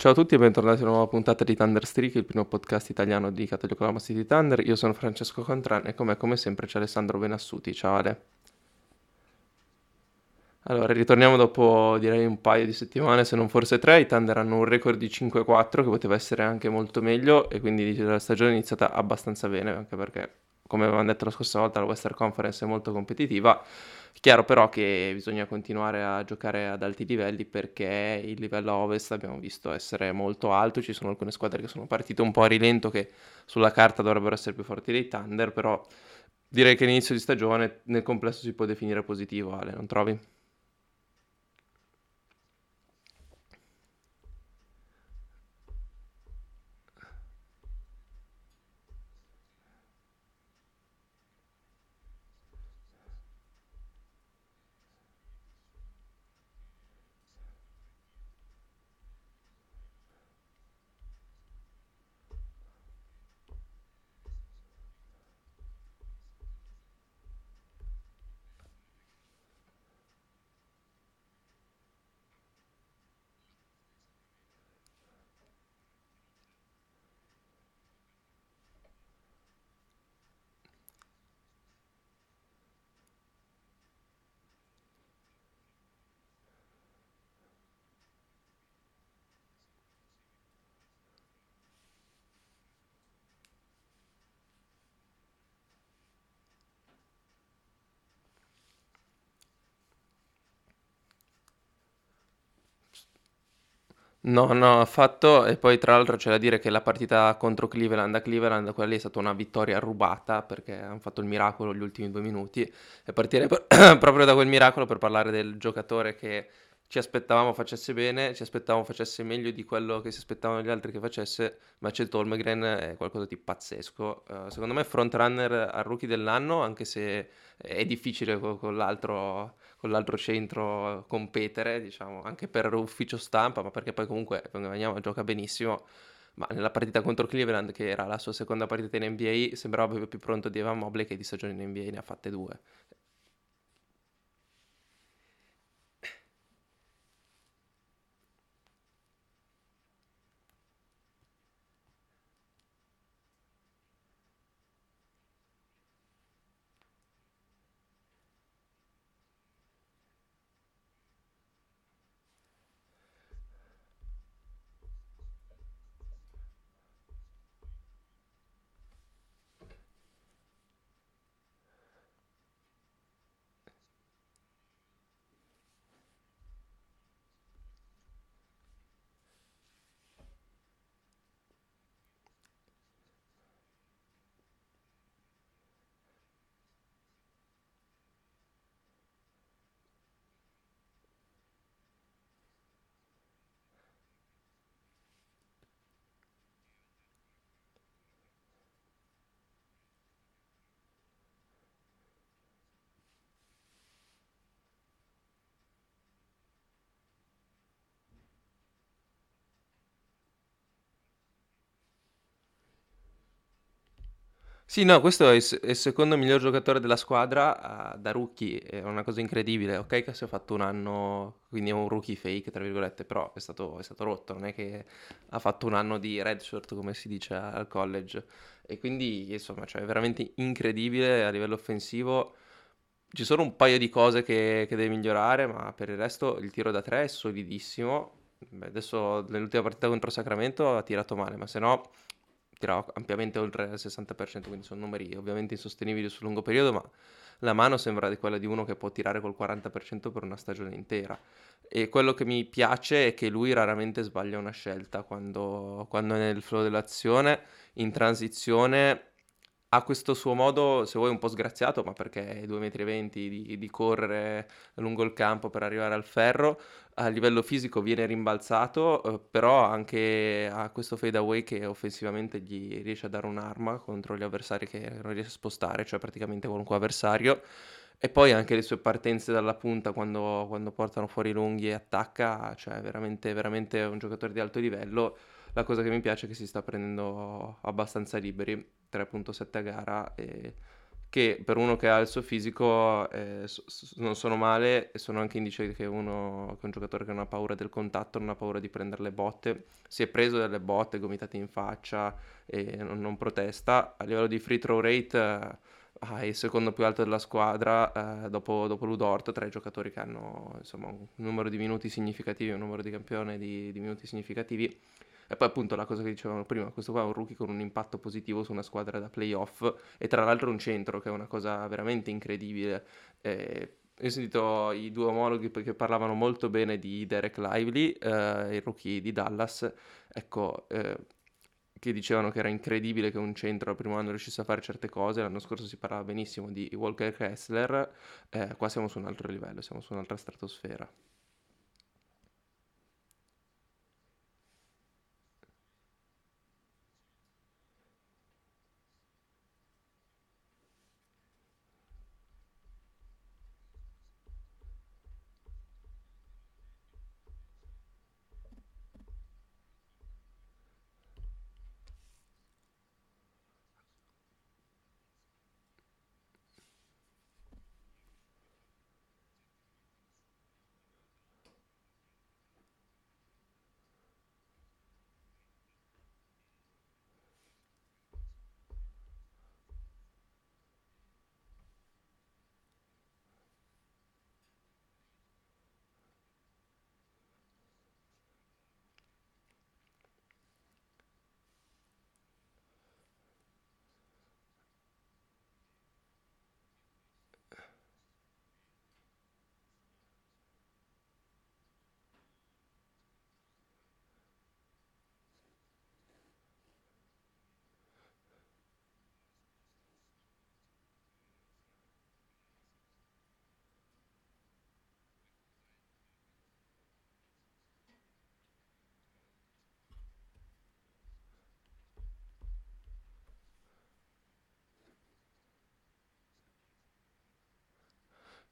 Ciao a tutti e bentornati a una nuova puntata di Thunder Streak, il primo podcast italiano dedicato agli Oklahoma City Thunder. Io sono Francesco Contran e con me come sempre c'è Alessandro Benassuti. Ciao Ale. Allora, ritorniamo dopo direi un paio di settimane, se non forse tre. I Thunder hanno un record di 5-4 che poteva essere anche molto meglio e quindi la stagione è iniziata abbastanza bene, anche perché, come avevamo detto la scorsa volta, la Western Conference è molto competitiva. Chiaro però che bisogna continuare a giocare ad alti livelli perché il livello ovest abbiamo visto essere molto alto, ci sono alcune squadre che sono partite un po' a rilento che sulla carta dovrebbero essere più forti dei Thunder, però direi che l'inizio di stagione nel complesso si può definire positivo, Ale, non trovi? No, no, affatto. E poi tra l'altro c'è da dire che la partita contro Cleveland a Cleveland, quella lì è stata una vittoria rubata perché hanno fatto il miracolo gli ultimi due minuti. E partire proprio da quel miracolo per parlare del giocatore che ci aspettavamo facesse bene, ci aspettavamo facesse meglio di quello che si aspettavano gli altri che facesse, ma Chet Holmgren è qualcosa di pazzesco. Uh, secondo me frontrunner al rookie dell'anno, anche se è difficile con, con l'altro con l'altro centro competere, diciamo, anche per ufficio stampa, ma perché poi comunque Wembanyama gioca benissimo, ma nella partita contro Cleveland, che era la sua seconda partita in NBA, sembrava proprio più pronto di Evan Mobley che di stagione in NBA ne ha fatte due. Sì, no, questo è il, secondo miglior giocatore della squadra, eh, da rookie, è una cosa incredibile. Ok che si è fatto un anno, quindi è un rookie fake, tra virgolette, però è stato, è stato rotto, non è che ha fatto un anno di redshirt, come si dice al college. E quindi, insomma, cioè, è veramente incredibile a livello offensivo. Ci sono un paio di cose che, che deve migliorare, ma per il resto il tiro da tre è solidissimo. Beh, adesso nell'ultima partita contro Sacramento ha tirato male, ma se no tirava ampiamente oltre il 60%, quindi sono numeri ovviamente insostenibili sul lungo periodo, ma la mano sembra di quella di uno che può tirare col 40% per una stagione intera. E quello che mi piace è che lui raramente sbaglia una scelta quando, quando è nel flow dell'azione, in transizione ha questo suo modo, se vuoi, un po' sgraziato, ma perché è 2,20 m di, di correre lungo il campo per arrivare al ferro, a livello fisico viene rimbalzato, eh, però anche ha questo fade away che offensivamente gli riesce a dare un'arma contro gli avversari che non riesce a spostare, cioè praticamente qualunque avversario. E poi anche le sue partenze dalla punta quando, quando portano fuori lunghi e attacca, cioè veramente, veramente un giocatore di alto livello. La cosa che mi piace è che si sta prendendo abbastanza liberi, 3.7 a gara e che per uno che ha il suo fisico eh, non sono male e sono anche indice che uno che un giocatore che non ha paura del contatto, non ha paura di prendere le botte, si è preso delle botte gomitate in faccia e non, non protesta. A livello di free throw rate eh, ha il secondo più alto della squadra eh, dopo, dopo Ludort, tra i giocatori che hanno insomma, un numero di minuti significativi, un numero di campione di, di minuti significativi e poi appunto la cosa che dicevamo prima, questo qua è un rookie con un impatto positivo su una squadra da playoff e tra l'altro un centro che è una cosa veramente incredibile. Eh, ho sentito i due omologhi che parlavano molto bene di Derek Lively, eh, il rookie di Dallas, ecco, eh, che dicevano che era incredibile che un centro al primo anno riuscisse a fare certe cose, l'anno scorso si parlava benissimo di Walker Kessler, eh, qua siamo su un altro livello, siamo su un'altra stratosfera.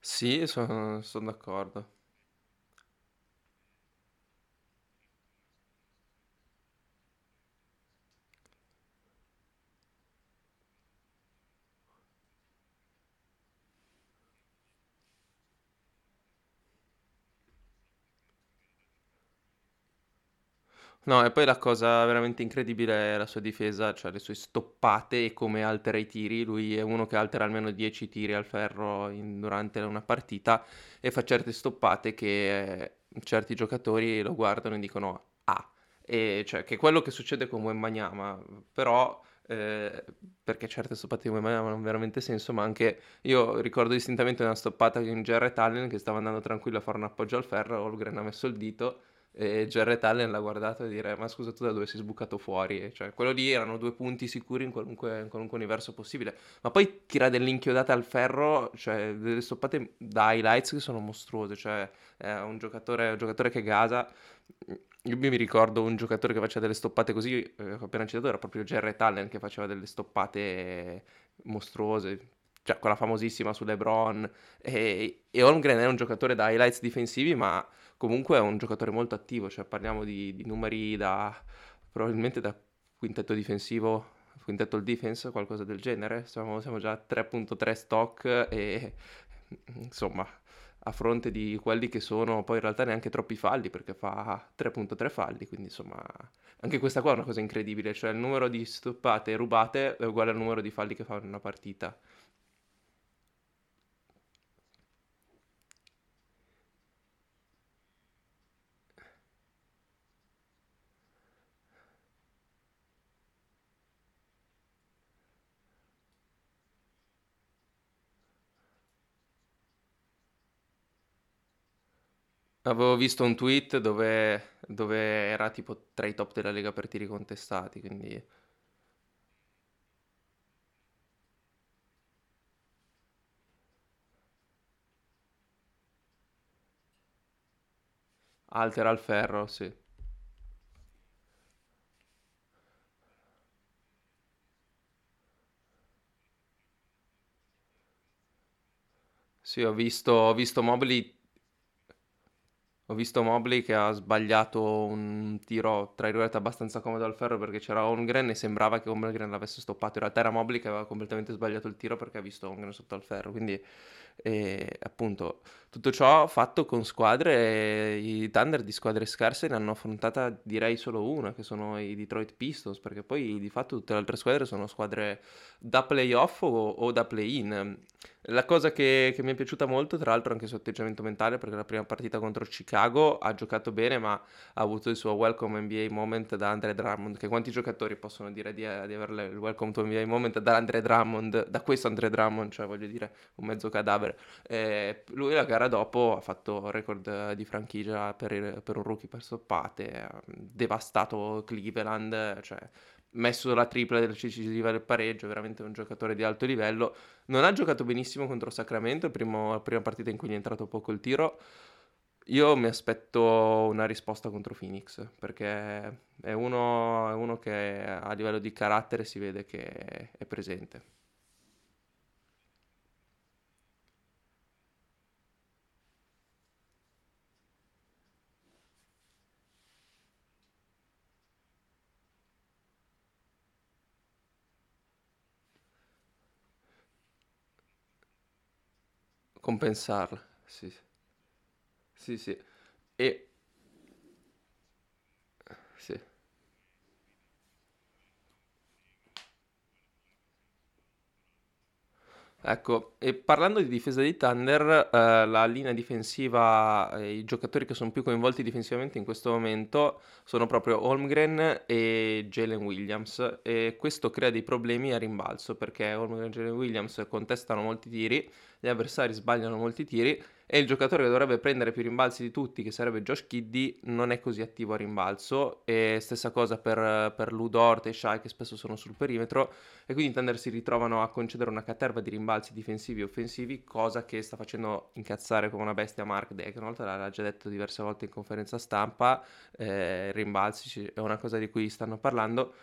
Sì, sono, sono d'accordo. No, e poi la cosa veramente incredibile è la sua difesa, cioè le sue stoppate e come altera i tiri. Lui è uno che altera almeno 10 tiri al ferro in- durante una partita e fa certe stoppate che eh, certi giocatori lo guardano e dicono ah, e cioè che è quello che succede con Wembanyama, però eh, perché certe stoppate di Wembanyama hanno veramente senso, ma anche io ricordo distintamente una stoppata di un Jarrett Allen che stava andando tranquillo a fare un appoggio al ferro, Holgren ha messo il dito e Jarrett Allen l'ha guardato e dire ma scusa tu da dove sei sbucato fuori? Cioè quello lì erano due punti sicuri in qualunque, in qualunque universo possibile. Ma poi tira delle inchiodate al ferro cioè delle stoppate da highlights che sono mostruose cioè è un giocatore, un giocatore che gasa. Io mi ricordo un giocatore che faceva delle stoppate così eh, appena citato era proprio Jarrett Allen che faceva delle stoppate mostruose cioè quella famosissima su LeBron. E, e Holmgren è un giocatore da highlights difensivi ma comunque è un giocatore molto attivo, cioè parliamo di, di numeri da probabilmente da quintetto difensivo, quintetto defense, qualcosa del genere. Siamo, siamo già a 3.3 stock e insomma a fronte di quelli che sono poi in realtà neanche troppi falli perché fa 3.3 falli, quindi insomma anche questa qua è una cosa incredibile, cioè il numero di stoppate rubate è uguale al numero di falli che fa in una partita. Avevo visto un tweet dove, dove era tipo tra i top della Lega per tiri contestati, quindi altera il ferro, sì. Sì, ho visto, ho visto Mobley Ho visto Mobley che ha sbagliato un tiro, tra virgolette, abbastanza comodo al ferro perché c'era Holmgren e sembrava che Holmgren l'avesse stoppato. In realtà era Mobley che aveva completamente sbagliato il tiro perché ha visto Holmgren sotto al ferro. Quindi, eh, appunto, tutto ciò fatto con squadre, i Thunder di squadre scarse ne hanno affrontata direi solo una, che sono i Detroit Pistons, perché poi di fatto tutte le altre squadre sono squadre da playoff o, o da play-in. La cosa che, che, mi è piaciuta molto, tra l'altro, anche il suo atteggiamento mentale, perché la prima partita contro Chicago ha giocato bene, ma ha avuto il suo welcome NBA moment da Andre Drummond. Che quanti giocatori possono dire di, di avere il welcome to NBA moment da Andre Drummond, da questo Andre Drummond, cioè voglio dire, un mezzo cadavere. Eh, lui la gara dopo ha fatto record di franchigia per, il, per un rookie per stoppate, ha devastato Cleveland, cioè messo la tripla decisiva del pareggio, veramente un giocatore di alto livello. Non ha giocato benissimo contro Sacramento, primo, la prima partita in cui gli è entrato poco il tiro. Io mi aspetto una risposta contro Phoenix, perché è uno, è uno che a livello di carattere si vede che è presente. Compensarla, sì. Sì, sì. E sì. Ecco, e parlando di difesa dei Thunder, eh, la linea difensiva, eh, i giocatori che sono più coinvolti difensivamente in questo momento sono proprio Holmgren e Jalen Williams. E questo crea dei problemi a rimbalzo perché Holmgren e Jalen Williams contestano molti tiri, gli avversari sbagliano molti tiri e il giocatore che dovrebbe prendere più rimbalzi di tutti, che sarebbe Josh Kiddy, non è così attivo a rimbalzo. E stessa cosa per, per Ludort e Shai, che spesso sono sul perimetro. E quindi Thunder si ritrovano a concedere una caterva di rimbalzi difensivi e offensivi, cosa che sta facendo incazzare come una bestia Mark volta l'ha già detto diverse volte in conferenza stampa. Eh, rimbalzi è una cosa di cui stanno parlando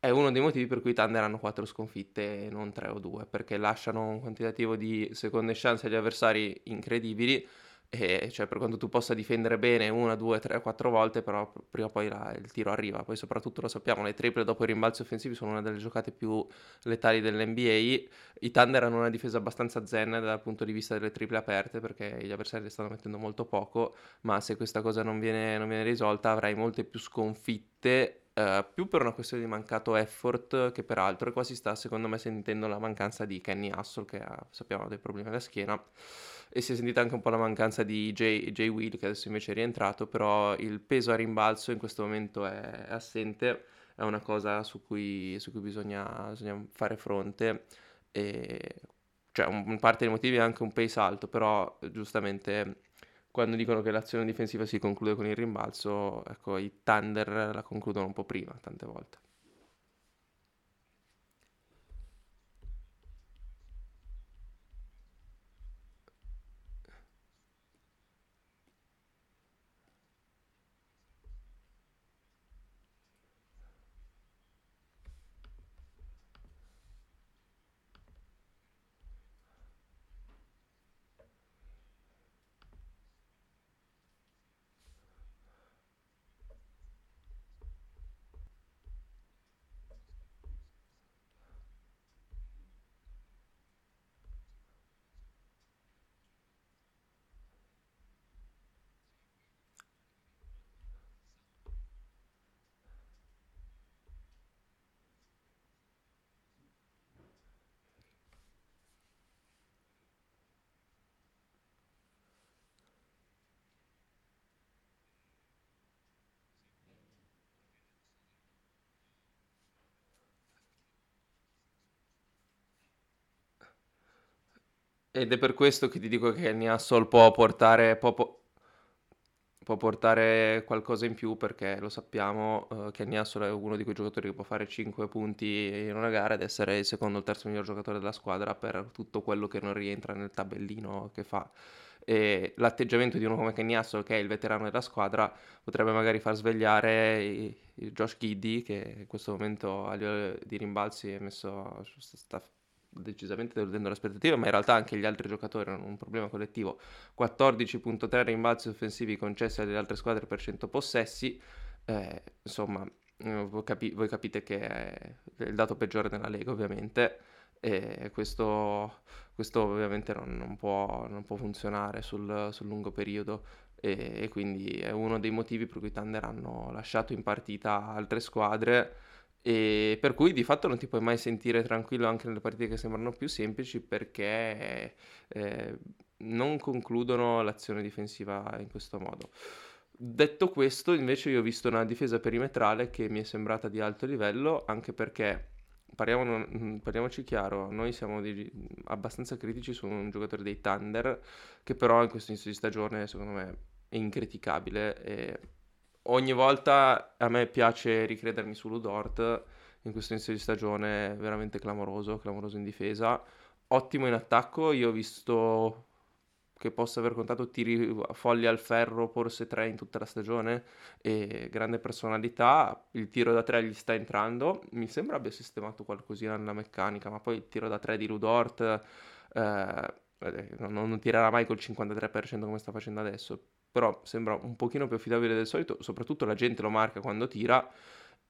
è uno dei motivi per cui i Thunder hanno 4 sconfitte e non 3 o 2, perché lasciano un quantitativo di seconde chance agli avversari incredibili, e cioè per quanto tu possa difendere bene una, due, tre, quattro volte, però prima o poi la, il tiro arriva. Poi soprattutto lo sappiamo, le triple dopo i rimbalzi offensivi sono una delle giocate più letali dell'NBA. I Thunder hanno una difesa abbastanza zen dal punto di vista delle triple aperte, perché gli avversari le stanno mettendo molto poco, ma se questa cosa non viene, non viene risolta avrai molte più sconfitte Uh, più per una questione di mancato effort che per altro, e qua si sta secondo me sentendo la mancanza di Kenny Hassel che ha, sappiamo dei problemi alla schiena e si è sentita anche un po' la mancanza di Jay, Jay Will che adesso invece è rientrato, però il peso a rimbalzo in questo momento è assente, è una cosa su cui, su cui bisogna, bisogna, fare fronte e cioè un, parte dei motivi è anche un pace alto, però giustamente quando dicono che l'azione difensiva si conclude con il rimbalzo, ecco, i Thunder la concludono un po' prima, tante volte. Ed è per questo che ti dico che Kenny Hassol può portare, può, può portare qualcosa in più perché lo sappiamo, uh, Kenny Hassol è uno di quei giocatori che può fare 5 punti in una gara ed essere il secondo o il terzo miglior giocatore della squadra per tutto quello che non rientra nel tabellino che fa. E l'atteggiamento di uno come Kenny Hassol, che è il veterano della squadra, potrebbe magari far svegliare Josh Giddy, che in questo momento a livello di rimbalzi è messo, sta decisamente deludendo le aspettative, ma in realtà anche gli altri giocatori hanno un problema collettivo. 14.3 rimbalzi offensivi concessi alle altre squadre per 100 possessi, eh, insomma, eh, voi, capi- voi, capite che è il dato peggiore nella Lega ovviamente, e questo, questo ovviamente non, non, può, non, può, funzionare sul, sul lungo periodo. E, e, quindi è uno dei motivi per cui Thunder hanno lasciato in partita altre squadre e per cui di fatto non ti puoi mai sentire tranquillo anche nelle partite che sembrano più semplici perché eh, non concludono l'azione difensiva in questo modo. Detto questo, invece, io ho visto una difesa perimetrale che mi è sembrata di alto livello, anche perché, parliamo, mm, parliamoci chiaro, noi siamo di, abbastanza critici su un giocatore dei Thunder, che però in questo inizio di stagione, secondo me, è incriticabile. E ogni volta a me piace ricredermi su Ludort, in questo inizio di stagione veramente clamoroso, clamoroso in difesa. Ottimo in attacco, io ho visto che possa aver contato tiri folli al ferro, forse tre in tutta la stagione, e grande personalità, il tiro da tre gli sta entrando, mi sembra abbia sistemato qualcosina nella meccanica, ma poi il tiro da tre di Ludort eh, non, non tirerà mai col 53% come sta facendo adesso, però sembra un pochino più affidabile del solito, soprattutto la gente lo marca quando tira,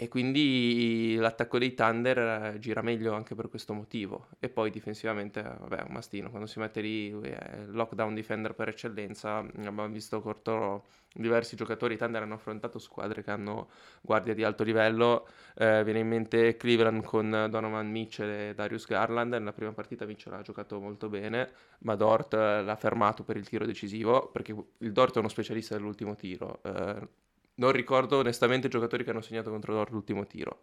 e quindi l'attacco dei Thunder eh, gira meglio anche per questo motivo. E poi difensivamente, vabbè, un mastino. Quando si mette lì, è lockdown defender per eccellenza. Abbiamo visto corto diversi giocatori. Thunder hanno affrontato squadre che hanno guardie di alto livello. Eh, viene in mente Cleveland con Donovan Mitchell e Darius Garland. Nella prima partita Mitchell ha giocato molto bene, ma Dort eh, l'ha fermato per il tiro decisivo, perché il Dort è uno specialista dell'ultimo tiro. Eh, non ricordo onestamente i giocatori che hanno segnato contro loro l'ultimo tiro.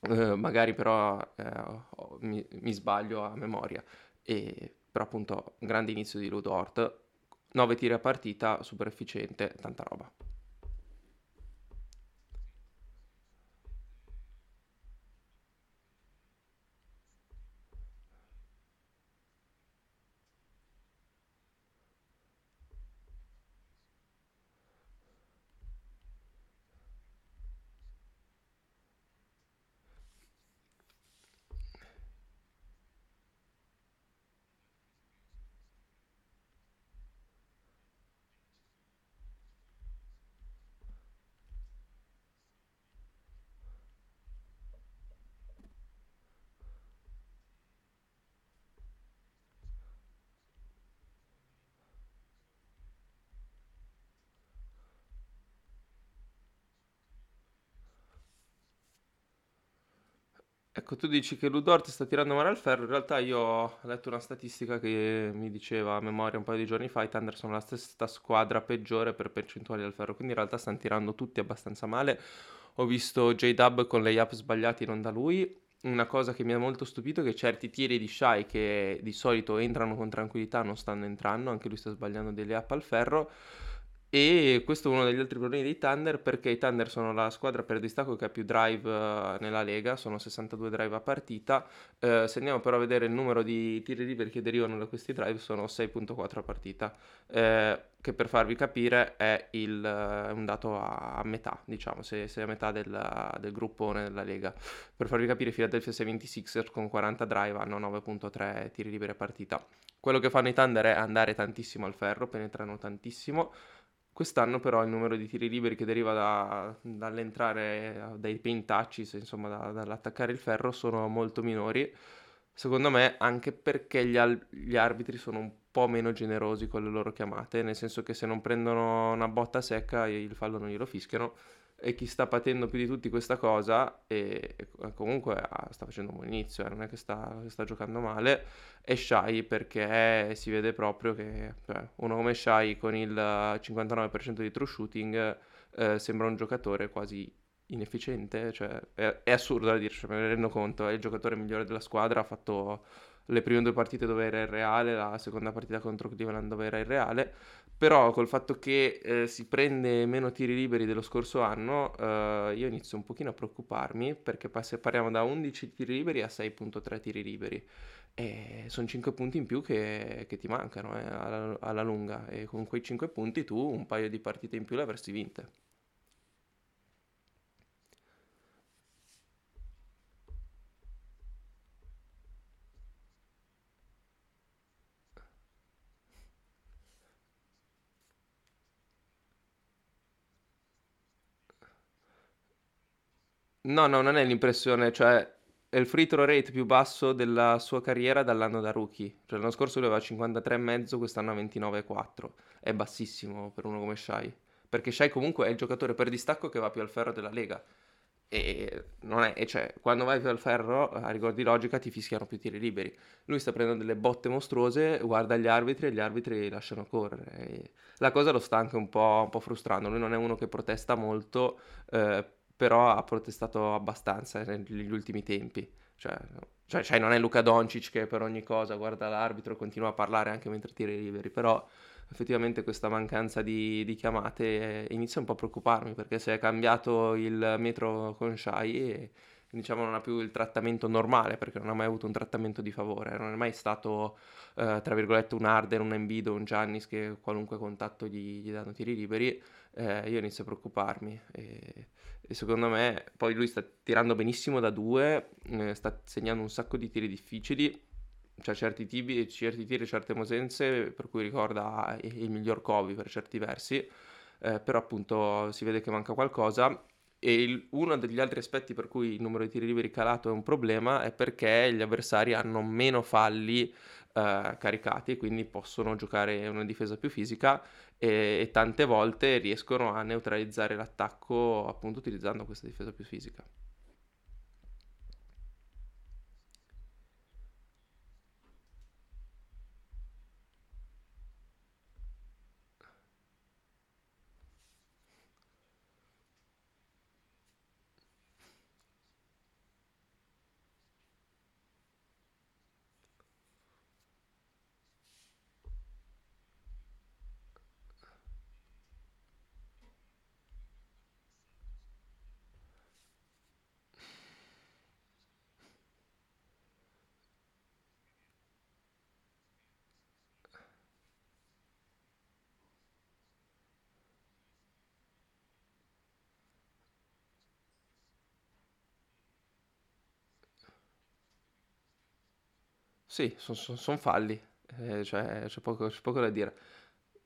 Uh, magari però uh, mi, mi, sbaglio a memoria. E, però appunto, grande inizio di Ludort, 9 tiri a partita, super efficiente, tanta roba. Ecco, tu dici che Ludort sta tirando male al ferro, in realtà io ho letto una statistica che mi diceva a memoria un paio di giorni fa, i Thunder sono la stessa squadra peggiore per percentuali al ferro, quindi in realtà stanno tirando tutti abbastanza male. Ho visto J-Dub con lay up sbagliati non da lui, una cosa che mi ha molto stupito è che certi tiri di Shai che di solito entrano con tranquillità non stanno entrando, anche lui sta sbagliando dei lay up al ferro. E questo è uno degli altri problemi dei Thunder perché i Thunder sono la squadra per distacco che ha più drive uh, nella Lega, sono 62 drive a partita. Uh, se andiamo però a vedere il numero di tiri liberi che derivano da questi drive sono 6.4 a partita, uh, che per farvi capire è il, un dato a, a, metà, diciamo, se, se è a metà del, del gruppone della Lega. Per farvi capire, Philadelphia 76ers con 40 drive hanno 9.3 tiri liberi a partita. Quello che fanno i Thunder è andare tantissimo al ferro, penetrano tantissimo Quest'anno però il numero di tiri liberi che deriva da, dall'entrare dai paint touches, insomma da, dall'attaccare il ferro, sono molto minori. Secondo me anche perché gli, al- gli, arbitri sono un po' meno generosi con le loro chiamate, nel senso che se non prendono una botta secca il fallo non glielo fischiano e chi sta patendo più di tutti questa cosa e, e comunque ah, sta facendo un buon inizio, eh, non è che sta, sta, giocando male, è Shai perché si vede proprio che cioè, uno come Shai con il 59% di true shooting eh, sembra un giocatore quasi inefficiente, cioè, è, è, assurdo da dirci, me ne rendo conto, è il giocatore migliore della squadra, ha fatto le prime due partite dove era irreale, la seconda partita contro Cleveland dove era irreale, però col fatto che eh, si prende meno tiri liberi dello scorso anno, eh, io inizio un pochino a preoccuparmi perché pass- parliamo da 11 tiri liberi a 6.3 tiri liberi e sono 5 punti in più che, che ti mancano eh, alla, alla lunga e con quei 5 punti tu un paio di partite in più le avresti vinte. No, no, non è l'impressione, cioè è il free throw rate più basso della sua carriera dall'anno da rookie. Cioè l'anno scorso lui aveva 53,5, quest'anno ha 29,4. È bassissimo per uno come Shai. Perché Shai comunque è il giocatore per distacco che va più al ferro della Lega. E non è, e cioè, quando vai più al ferro, a rigor di logica, ti fischiano più tiri liberi. Lui sta prendendo delle botte mostruose, guarda gli arbitri e gli arbitri lasciano correre. E la cosa lo sta anche un po', un po', frustrando. Lui non è uno che protesta molto, eh, però ha protestato abbastanza negli ultimi tempi. Cioè, cioè, cioè, non è Luca Doncic che per ogni cosa guarda l'arbitro e continua a parlare anche mentre tira i liberi, però effettivamente questa mancanza di, di, chiamate inizia un po' a preoccuparmi perché se è cambiato il metro con Shai diciamo non ha più il trattamento normale perché non ha mai avuto un trattamento di favore, non è mai stato eh, tra virgolette un Arden, un Embiid o un Giannis che qualunque contatto gli, gli danno tiri liberi, eh, io inizio a preoccuparmi. E, e, secondo me poi lui sta tirando benissimo da due, eh, sta segnando un sacco di tiri difficili. Cioè certi, tibi, certi tiri, certe mosenze, per cui ricorda il miglior Kobe per certi versi, eh, però appunto si vede che manca qualcosa e il, uno degli altri aspetti per cui il numero di tiri liberi calato è un problema è perché gli avversari hanno meno falli eh, caricati, quindi possono giocare una difesa più fisica e, e tante volte riescono a neutralizzare l'attacco appunto utilizzando questa difesa più fisica. Sì, son son falli, ehm, cioè c'è poco c'è poco da dire.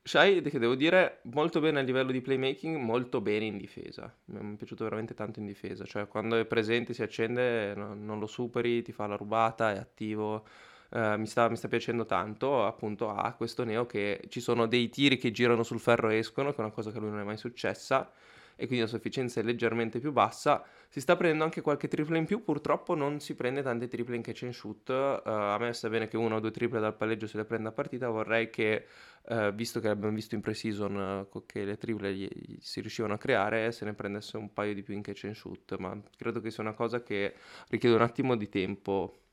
Shai, che devo dire, molto bene a livello di playmaking, molto bene in difesa. Mi è piaciuto veramente tanto in difesa, cioè quando è presente, si accende, no non lo superi, ti fa la rubata, è attivo. Ehm, mi sta mi sta piacendo tanto, appunto ha questo neo che ci sono dei tiri che girano sul ferro e escono, che è una cosa che a lui non è mai successa e quindi la sua efficienza è leggermente più bassa. Si sta prendendo anche qualche triple in più, purtroppo non si prende tante triple in catch and shoot. Uh, a me sta bene che una o due triple dal palleggio se le prenda a partita, vorrei che, uh, visto che abbiamo visto in pre-season uh, che le triple gli, gli si riuscivano a creare, se ne prendesse un paio di più in catch and shoot, ma credo che sia una cosa che richiede un attimo di tempo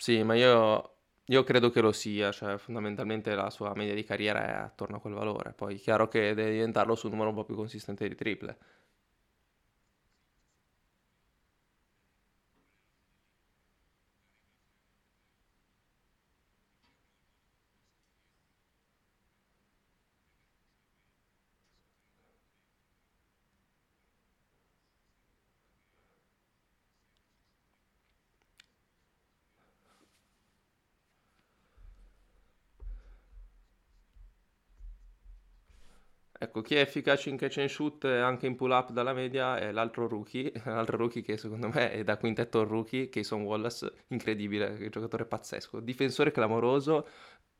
Sì, ma io, io credo che lo sia, cioè fondamentalmente la sua media di carriera è attorno a quel valore, poi è chiaro che deve diventarlo su un numero un po' più consistente di triple. Ecco, chi è efficace in catch and shoot e anche in pull up dalla media è l'altro rookie, l'altro rookie che secondo me è da quintetto rookie, Cason Wallace, incredibile, giocatore pazzesco, difensore clamoroso,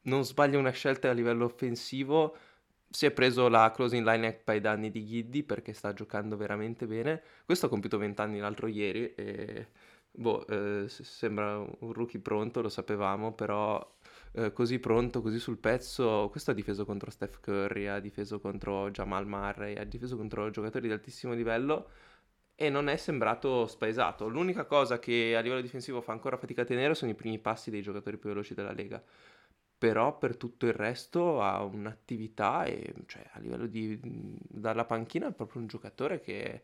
non sbaglia una scelta a livello offensivo, si è preso la closing line ai danni di Giddy perché sta giocando veramente bene, questo ha compiuto 20 anni l'altro ieri e boh, eh, sembra un rookie pronto, lo sapevamo, però eh, così pronto, così sul pezzo. Questo ha difeso contro Steph Curry, ha difeso contro Jamal Murray, ha difeso contro giocatori di altissimo livello e non è sembrato spaesato. L'unica cosa che a livello difensivo fa ancora fatica a tenere sono i primi passi dei giocatori più veloci della Lega. Però per tutto il resto ha un'attività e cioè, a livello di dalla panchina è proprio un giocatore che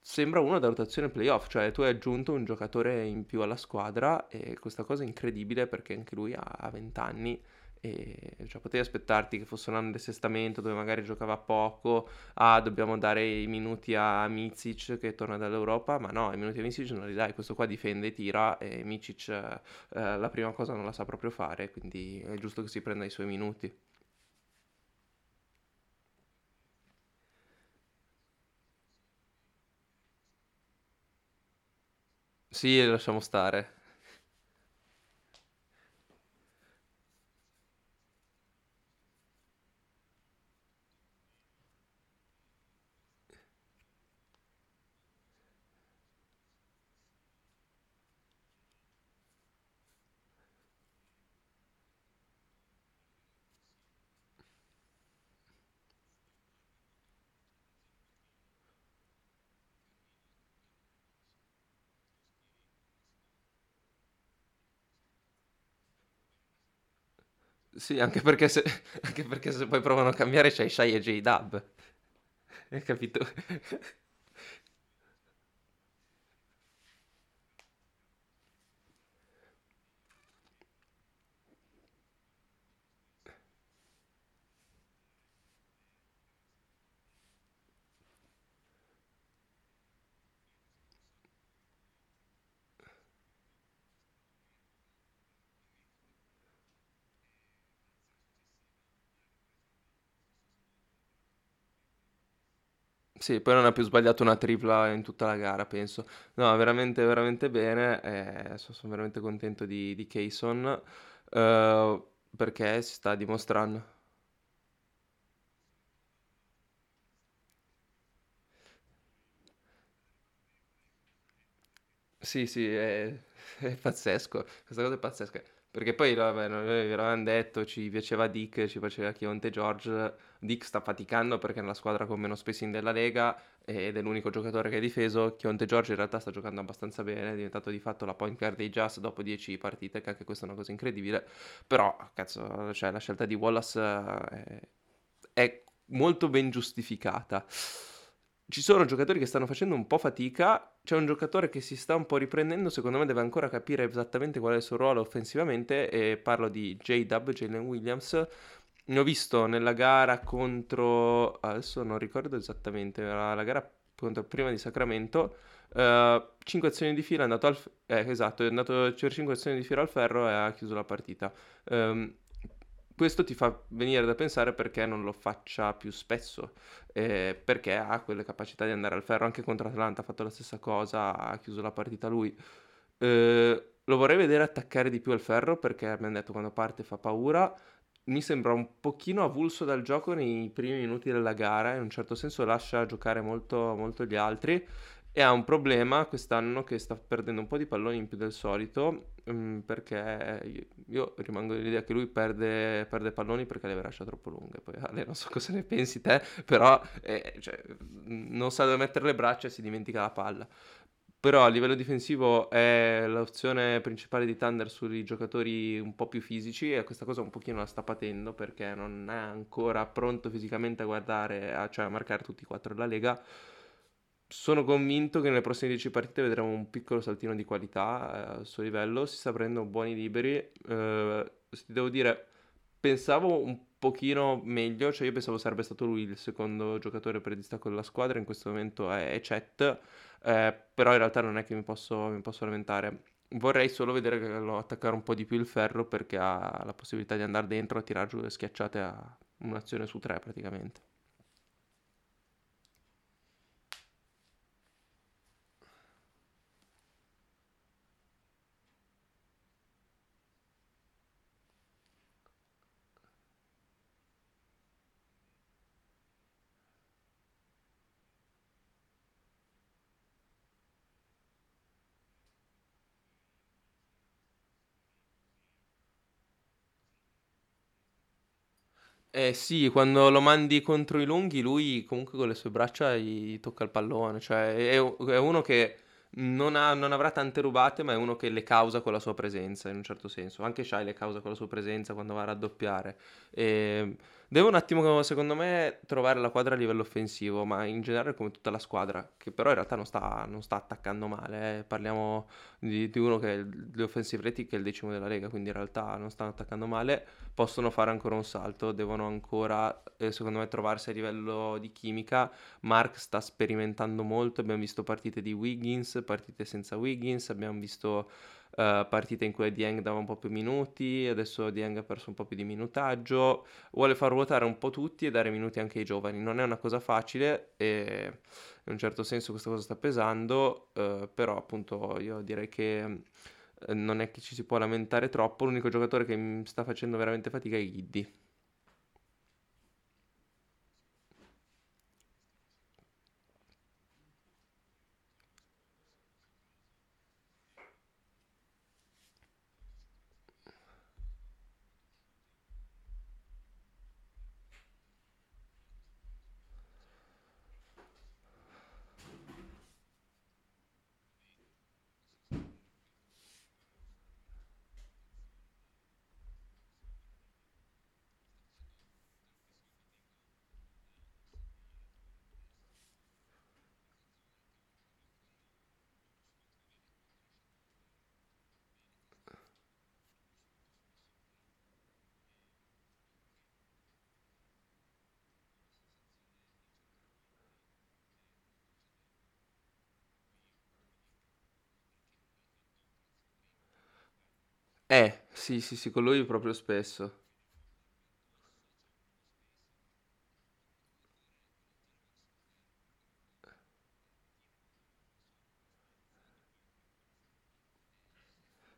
sembra uno da rotazione playoff, cioè tu hai aggiunto un giocatore in più alla squadra e questa cosa è incredibile perché anche lui ha 20 anni e cioè, potevi aspettarti che fosse un anno di assestamento dove magari giocava poco, ah dobbiamo dare i minuti a Micic che torna dall'Europa, ma no, i minuti a Micic non li dai, questo qua difende, tira e Micic eh, la prima cosa non la sa proprio fare, quindi è giusto che si prenda i suoi minuti. Sì, lasciamo stare. Sì, anche perché se, anche perché se poi provano a cambiare c'hai Shai e J-Dub. Hai capito? Sì, poi non ha più sbagliato una tripla in tutta la gara, penso. No, veramente, veramente bene. eh, so- sono veramente contento di, di Kayson, eh, perché si sta dimostrando. Sì, sì, è, è pazzesco, questa cosa è pazzesca. Perché poi, vabbè, noi vi avevamo detto, ci piaceva Dick, ci piaceva Chionte George. Dick sta faticando perché è nella squadra con meno spacing della Lega ed è l'unico giocatore che ha difeso. Chionte George in realtà sta giocando abbastanza bene, è diventato di fatto la point guard dei Jazz dopo 10 partite, che anche questa è una cosa incredibile. Però, cazzo, cioè, la scelta di Wallace eh, è, è molto ben giustificata. Ci sono giocatori che stanno facendo un po' fatica, c'è un giocatore che si sta un po' riprendendo, secondo me deve ancora capire esattamente qual è il suo ruolo offensivamente e parlo di J-Dub, Jalen Williams. Ne ho visto nella gara contro, adesso non ricordo esattamente, era la gara contro prima di Sacramento, uh, 5 azioni di fila, è andato al, eh, esatto, è andato per 5 azioni di fila al ferro e ha chiuso la partita. Um, questo ti fa venire da pensare perché non lo faccia più spesso, eh, perché ha quelle capacità di andare al ferro, anche contro Atlanta ha fatto la stessa cosa, ha chiuso la partita lui. Eh, lo vorrei vedere attaccare di più al ferro perché hanno detto quando parte fa paura. Mi sembra un pochino avulso dal gioco nei primi minuti della gara, in un certo senso lascia giocare molto, molto gli altri e ha un problema quest'anno che sta perdendo un po' di palloni in più del solito, um, perché io, rimango dell'idea che lui perde, perde, palloni perché le lascia troppo lunghe. Poi Ale, non so cosa ne pensi te, però eh, cioè, non sa dove mettere le braccia e si dimentica la palla. Però a livello difensivo è l'opzione principale di Thunder sui giocatori un po' più fisici e questa cosa un pochino la sta patendo perché non è ancora pronto fisicamente a guardare, a, cioè a marcare tutti e quattro della Lega sono convinto che nelle prossime 10 partite vedremo un piccolo saltino di qualità eh, al suo livello, si sta prendendo buoni liberi. Eh, devo dire, pensavo un pochino meglio, cioè io pensavo sarebbe stato lui il secondo giocatore per distacco della squadra, in questo momento è, è Chet, eh, però in realtà non è che mi posso, mi posso lamentare. Vorrei solo vedere che lo attaccare un po' di più il ferro perché ha la possibilità di andare dentro a tirare giù le schiacciate a un'azione su tre praticamente. Eh sì, quando lo mandi contro i lunghi, lui comunque con le sue braccia gli tocca il pallone, cioè è, è uno che non, ha- non avrà tante rubate, ma è uno che le causa con la sua presenza, in un certo senso. Anche Shai le causa con la sua presenza quando va a raddoppiare. E Deve un attimo, secondo me, trovare la quadra a livello offensivo, ma in generale come tutta la squadra, che però in realtà non sta, non sta attaccando male. eh. Parliamo di, di uno che è il- di offensive rating che è il decimo della Lega, quindi in realtà non stanno attaccando male. Possono fare ancora un salto, devono ancora, eh, secondo me, trovarsi a livello di chimica. Mark sta sperimentando molto, abbiamo visto partite di Wiggins, partite senza Wiggins, abbiamo visto eh, partite in cui Dieng dava un po' più minuti, adesso Dieng ha perso un po' più di minutaggio vuole far ruotare un po' tutti e dare minuti anche ai giovani. Non è una cosa facile e in un certo senso questa cosa sta pesando, eh, però appunto io direi che eh, non è che ci si può lamentare troppo. L'unico giocatore che mi sta facendo veramente fatica è Giddy. Eh, sì, sì, sì, con lui proprio spesso.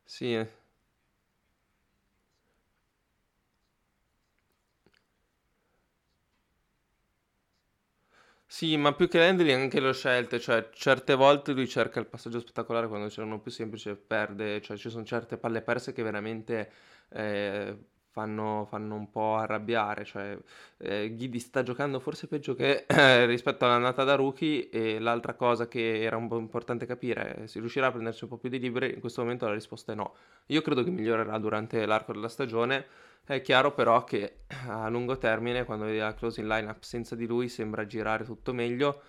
Sì, eh. Sì, ma più che l'handling anche le scelte, cioè certe volte lui cerca il passaggio spettacolare quando c'erano più semplici e perde, cioè ci sono certe palle perse che veramente eh, fanno, fanno un po' arrabbiare, cioè eh, Ghidi sta giocando forse peggio che eh, rispetto all'annata da rookie e l'altra cosa che era un po' importante capire è se riuscirà a prendersi un po' più di liberi, in questo momento la risposta è no. Io credo che migliorerà durante l'arco della stagione, è chiaro però che a lungo termine, quando vedi la closing lineup senza di lui, sembra girare tutto meglio.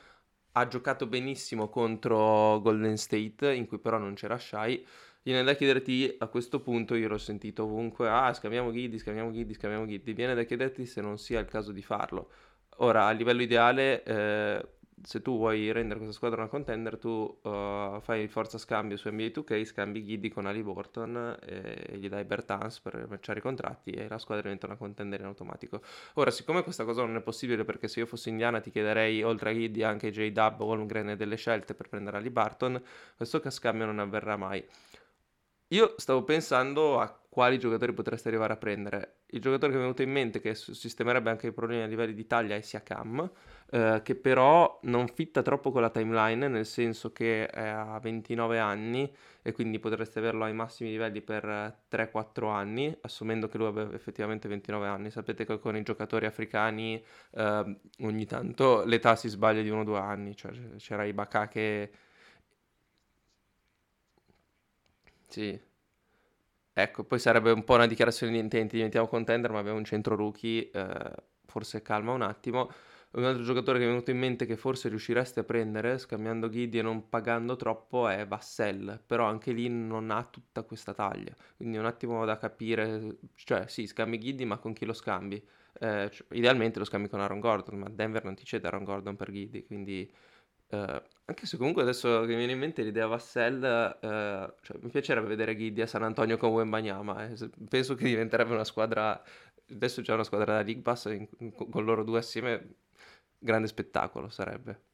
Ha giocato benissimo contro Golden State, in cui però non c'era Shai. Viene da chiederti a questo punto, io l'ho sentito ovunque, ah, scambiamo Giddy, scambiamo Giddy, scambiamo Giddy. Viene da chiederti se non sia il caso di farlo. Ora, a livello ideale, eh, se tu vuoi rendere questa squadra una contender, tu uh, fai forza scambio su NBA 2K, scambi Giddy con Ali Burton e, e gli dai Bertans per matchare i contratti e la squadra diventa una contender in automatico. Ora, siccome questa cosa non è possibile perché se io fossi indiana ti chiederei oltre a Giddy anche J-Dub Holmgren e delle scelte per prendere Ali Barton, questo scambio non avverrà mai. Io stavo pensando a quali giocatori potresti arrivare a prendere. Il giocatore che mi è venuto in mente che sistemerebbe anche i problemi a livelli di taglia è Siakam, eh, che però non fitta troppo con la timeline, nel senso che ha 29 anni e quindi potresti averlo ai massimi livelli per 3-4 anni, assumendo che lui abbia effettivamente 29 anni. Sapete che con i giocatori africani eh, ogni tanto l'età si sbaglia di 1-2 anni, cioè c'era Ibaka che... Sì. Ecco, poi sarebbe un po' una dichiarazione di intenti, diventiamo contender, ma abbiamo un centro rookie, eh, forse calma un attimo. Un altro giocatore che mi è venuto in mente che forse riuscireste a prendere, scambiando Ghidi e non pagando troppo, è Vassell, però anche lì non ha tutta questa taglia, quindi un attimo da capire, cioè sì, scambi Ghidi, ma con chi lo scambi? Eh, cioè, idealmente lo scambi con Aaron Gordon, ma Denver non ti cede Aaron Gordon per Ghidi, quindi eh, anche se comunque adesso che mi viene in mente l'idea Vassell, eh, cioè, mi piacerebbe vedere Ghidi a San Antonio con Wembanyama. Eh. Penso che diventerebbe una squadra. Adesso c'è una squadra da League Pass in- con loro due assieme. Grande spettacolo sarebbe.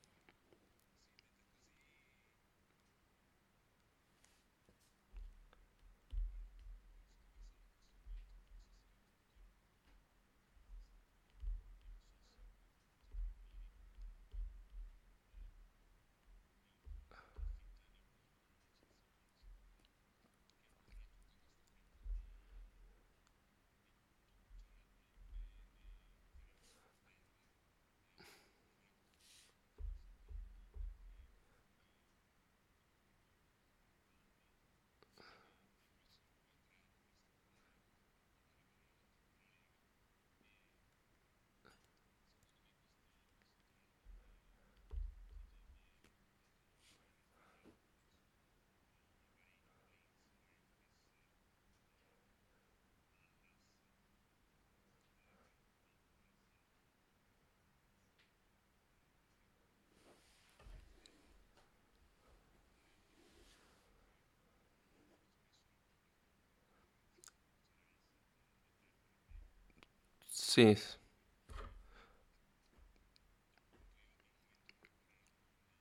Sì.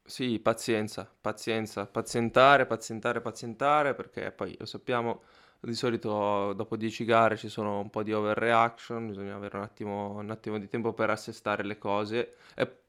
Sì, pazienza, pazienza, pazientare, pazientare, pazientare, perché poi lo sappiamo, di solito dopo 10 gare ci sono un po' di overreaction, bisogna avere un attimo, un attimo di tempo per assestare le cose. E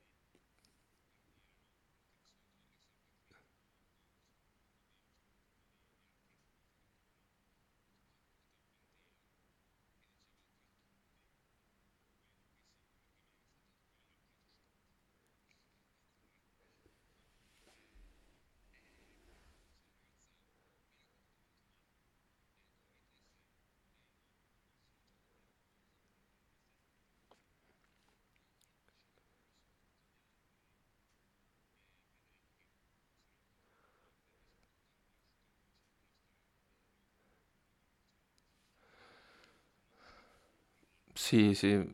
Sì, sì,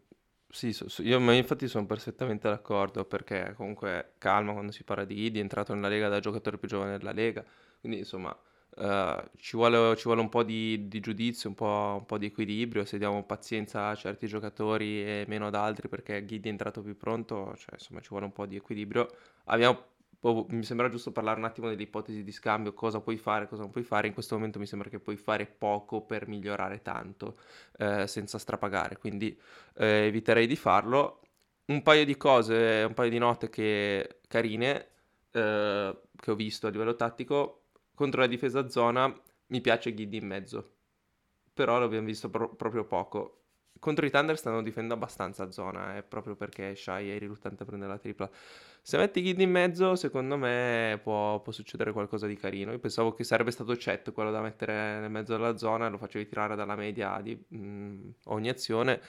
sì, so- so- io infatti sono perfettamente d'accordo perché comunque calma quando si parla di Idi, è entrato nella Lega da giocatore più giovane della Lega, quindi insomma eh, ci vuole, ci vuole un po' di, di giudizio, un po', un po' di equilibrio, se diamo pazienza a certi giocatori e meno ad altri perché Guidi è entrato più pronto, cioè insomma ci vuole un po' di equilibrio. Abbiamo Boh, mi sembra giusto parlare un attimo delle ipotesi di scambio, cosa puoi fare, cosa non puoi fare. In questo momento mi sembra che puoi fare poco per migliorare tanto eh, senza strapagare, quindi eh, eviterei di farlo. Un paio di cose, un paio di note che, carine eh, che ho visto a livello tattico. Contro la difesa zona mi piace Ghidi in mezzo, però l'abbiamo visto pro- proprio poco. Contro i Thunder stanno difendendo abbastanza a zona, eh, proprio perché Shai è riluttante a prendere la tripla. Se metti Ghidi in mezzo, secondo me può, può, succedere qualcosa di carino. Io pensavo che sarebbe stato Chet quello da mettere nel mezzo della zona, lo facevi tirare dalla media di mh, mm, ogni azione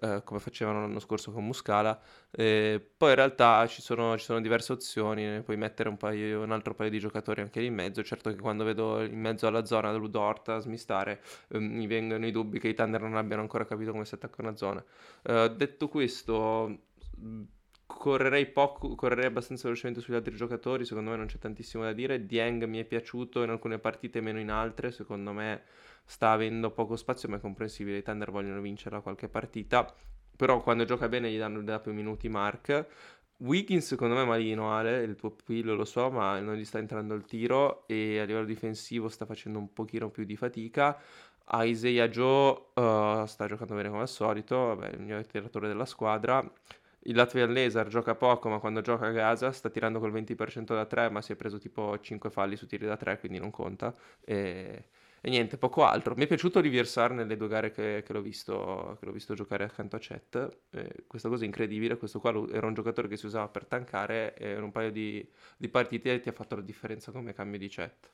eh, come facevano l'anno scorso con Muscala. Eh, poi in realtà ci sono, ci sono, diverse opzioni, puoi mettere un, paio, un, altro paio di giocatori anche lì in mezzo. Certo che quando vedo in mezzo alla zona dell'Udorta smistare, eh, mi vengono i dubbi che i Thunder non abbiano ancora capito come si attacca una zona. Eh, detto questo correrei poco, correrei abbastanza velocemente sugli altri giocatori, secondo me non c'è tantissimo da dire. Dieng mi è piaciuto in alcune partite, meno in altre, secondo me sta avendo poco spazio, ma è comprensibile, i Thunder vogliono vincere qualche partita, però quando gioca bene gli danno da più minuti Mark. Wiggins secondo me è malino Ale, il tuo pillo lo so, ma non gli sta entrando il tiro e a livello difensivo sta facendo un pochino più di fatica. Isaiah Joe uh, sta giocando bene come al solito, vabbè, il mio tiratore della squadra. Il Latvian Laser gioca poco, ma quando gioca a Gaza sta tirando col 20% da 3, ma si è preso tipo 5 falli su tiri da 3, quindi non conta. E e niente, poco altro. Mi è piaciuto Olivier nelle due gare che, che, l'ho, visto, che l'ho, visto, giocare accanto a Chet. Eh, questa cosa è incredibile. Questo qua era un giocatore che si usava per tankare e in un paio di, di partite ti ha fatto la differenza come cambio di Chet.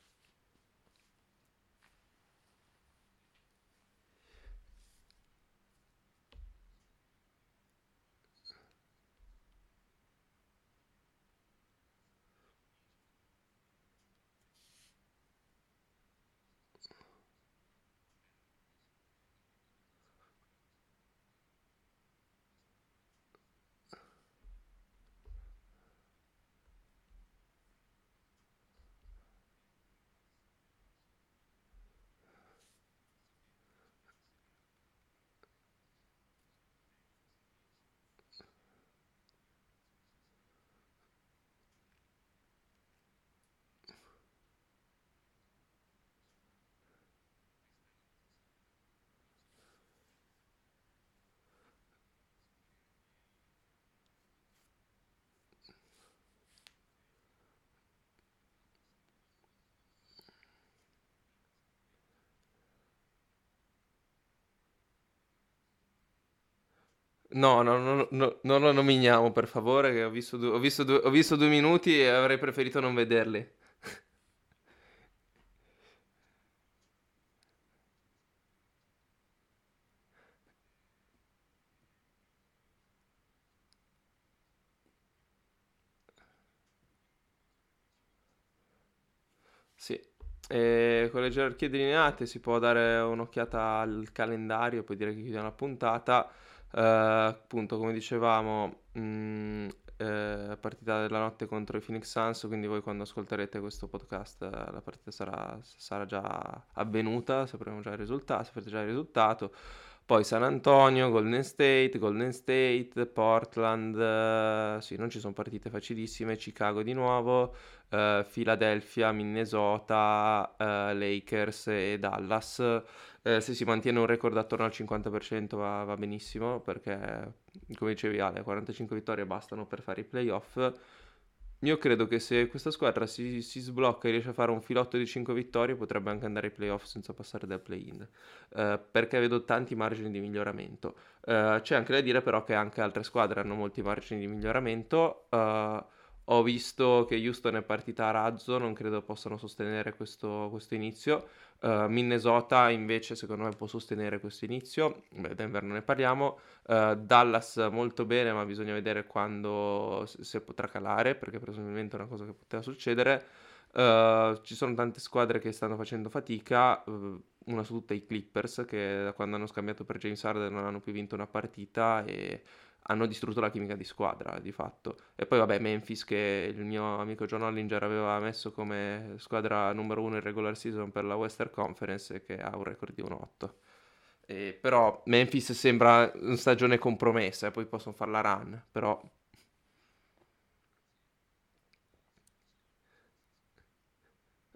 No, no, no, no, non lo nominiamo per favore, che ho visto, due, ho, visto due, ho visto due minuti e avrei preferito non vederli. Sì, e con le gerarchie delineate si può dare un'occhiata al calendario, poi dire che chiudiamo la puntata. Uh, appunto, come dicevamo, mh, mm, eh, partita della notte contro i Phoenix Suns, quindi voi quando ascolterete questo podcast eh, la partita sarà, sarà già avvenuta, sapremo già il risultato, saprete già il risultato. poi San Antonio, Golden State, Golden State, Portland, eh, sì, non ci sono partite facilissime, Chicago di nuovo, eh, Philadelphia, Minnesota, eh, Lakers e Dallas. Eh, se si mantiene un record attorno al 50% va, va benissimo perché, come dicevi Ale, 45 vittorie bastano per fare i playoff. Io credo che se questa squadra si, si, sblocca e riesce a fare un filotto di 5 vittorie, potrebbe anche andare ai playoff senza passare dal play-in, uh, perché vedo tanti margini di miglioramento. Uh, c'è anche da dire però che anche altre squadre hanno molti margini di miglioramento. Uh, ho visto che Houston è partita a razzo, non credo possano sostenere questo, questo inizio. Uh, Minnesota invece secondo me può sostenere questo inizio, Beh, Denver non ne parliamo. Uh, Dallas molto bene, ma bisogna vedere quando se potrà calare, perché presumibilmente è una cosa che poteva succedere. Uh, ci sono tante squadre che stanno facendo fatica, una su tutte i Clippers che da quando hanno scambiato per James Harden non hanno più vinto una partita e hanno distrutto la chimica di squadra di fatto. E poi vabbè Memphis che il mio amico John Hollinger aveva messo come squadra numero uno in regular season per la Western Conference che ha un record di 1-8. E, però Memphis sembra una stagione compromessa e poi possono farla run, però...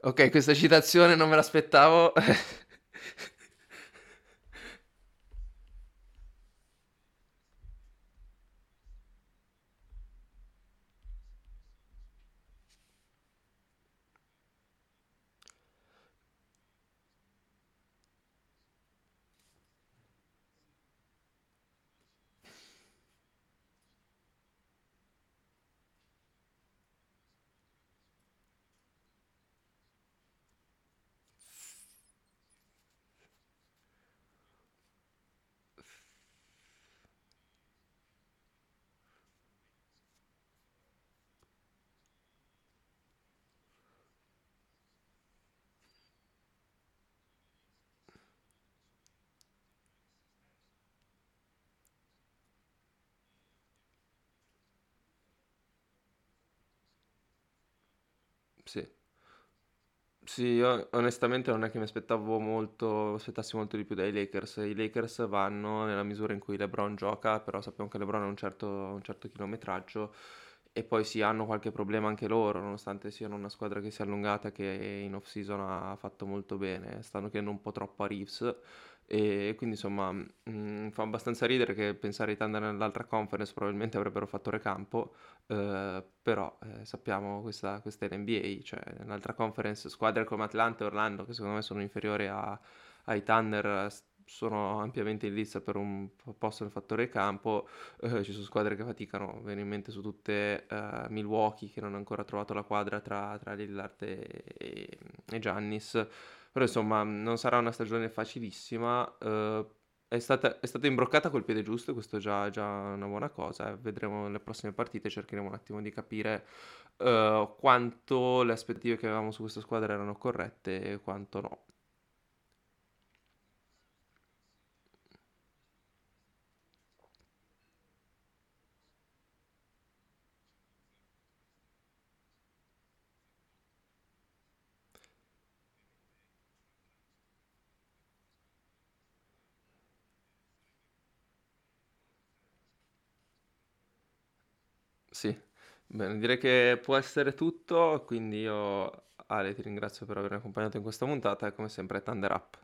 Ok, questa citazione non me l'aspettavo. Sì. Sì, io onestamente non è che mi aspettavo molto, aspettassi molto di più dai Lakers. I Lakers vanno nella misura in cui LeBron gioca, però sappiamo che LeBron ha un certo, un certo chilometraggio e poi sì, hanno qualche problema anche loro, nonostante siano una squadra che si è allungata, che in off-season ha fatto molto bene. Stanno chiedendo un po' troppo a Reeves e quindi insomma mh, mm, fa abbastanza ridere che pensare di andare nell'altra conference probabilmente avrebbero fatto recampo, eh, però eh, sappiamo questa, questa è l'NBA, cioè nell'altra conference squadre come Atlanta e Orlando che secondo me sono inferiori a, ai Thunder sono ampiamente in lista per un posto nel fattore campo, eh, ci sono squadre che faticano, viene in mente su tutte uh, Milwaukee che non ha ancora trovato la quadra tra, tra Lillard e, e, Giannis. Però insomma non sarà una stagione facilissima. È stata, è stata imbroccata col piede giusto, questo è già, già una buona cosa. eh. Vedremo nelle prossime partite, cercheremo un attimo di capire eh, quanto le aspettative che avevamo su questa squadra erano corrette e quanto no. Sì, bene, direi che può essere tutto, quindi io Ale ti ringrazio per avermi accompagnato in questa puntata e come sempre Thunder Up.